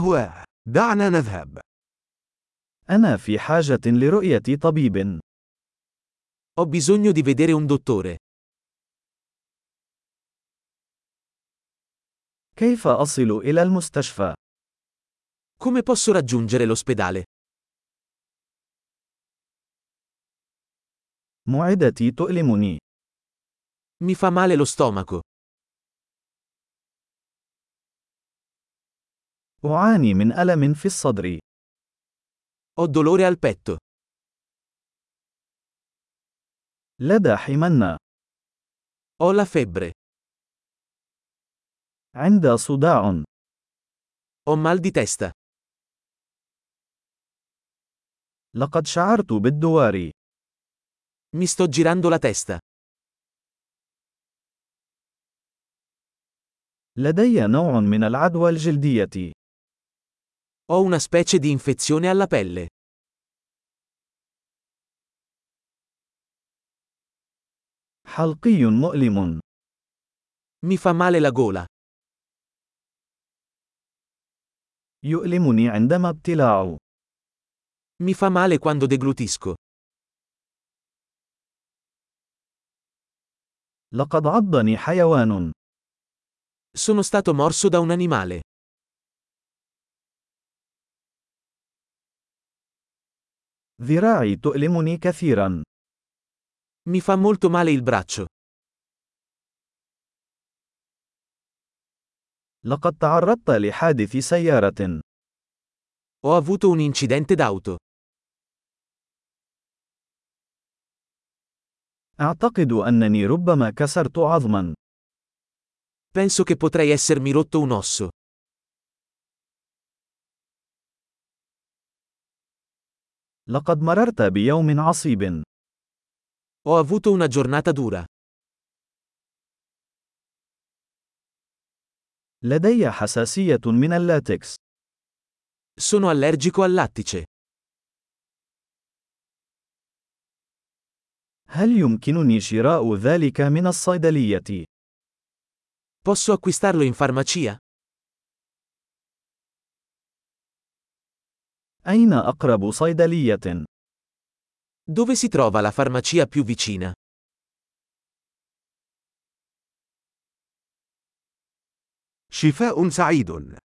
هو. دعنا نذهب. أنا في حاجة لرؤية طبيب. Ho bisogno di vedere un dottore. كيف أصل إلى المستشفى؟ Come posso raggiungere l'ospedale? معدتي تؤلمني. Mi fa male lo stomaco. أعاني من ألم في الصدر. Ho dolore al petto. لدى حمنة. Ho la febbre. عند صداع. Ho mal di testa. لقد شعرت بالدوار. Mi sto girando la testa. لدي نوع من العدوى الجلدية. Ho una specie di infezione alla pelle. حلقي مؤلم. Mi fa male la gola. يؤلمني عندما ابتلاع. Mi fa male quando deglutisco. لقد عضني حيوان. Sono stato morso da un animale. ذراعي تؤلمني كثيرا. Mi fa molto male il braccio. لقد تعرضت لحادث سيارة. Ho avuto un incidente d'auto. أعتقد أنني ربما كسرت عظما. Penso che potrei essermi rotto un osso. لقد مررت بيوم عصيب. Ho avuto una giornata dura. لدي حساسية من اللاتكس. Sono allergico al lattice. هل يمكنني شراء ذلك من الصيدلية؟ Posso acquistarlo in farmacia? أين أقرب صيدلية؟ Dove si trova la farmacia più vicina? شفاء سعيد.